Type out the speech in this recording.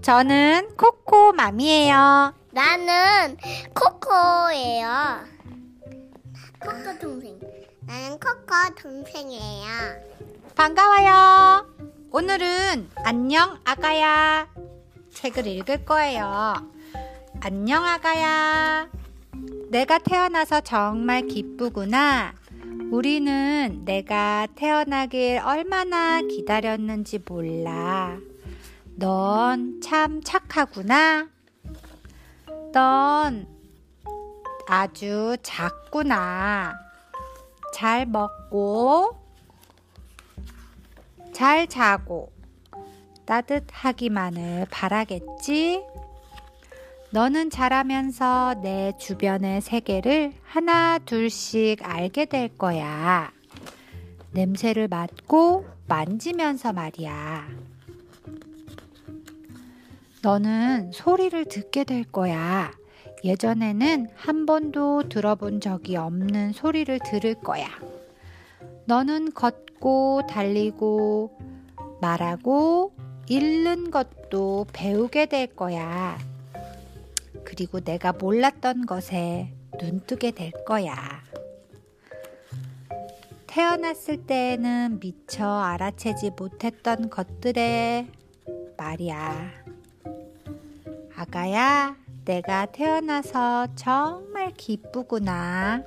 저는 코코 맘이에요. 나는 코코예요. 코코 동생. 나는 코코 동생이에요. 반가워요. 오늘은 안녕 아가야 책을 읽을 거예요. 안녕 아가야. 내가 태어나서 정말 기쁘구나. 우리는 내가 태어나길 얼마나 기다렸는지 몰라. 넌 참 착하구나. 넌 아주 작구나. 잘 먹고, 잘 자고, 따뜻하기만을 바라겠지? 너는 자라면서 내 주변의 세계를 하나 둘씩 알게 될 거야. 냄새를 맡고 만지면서 말이야. 너는 소리를 듣게 될 거야. 예전에는 한 번도 들어본 적이 없는 소리를 들을 거야. 너는 걷고 달리고 말하고 읽는 것도 배우게 될 거야. 그리고 내가 몰랐던 것에 눈뜨게 될 거야. 태어났을 때에는 미처 알아채지 못했던 것들에 말이야. 아가야, 내가 태어나서 정말 기쁘구나.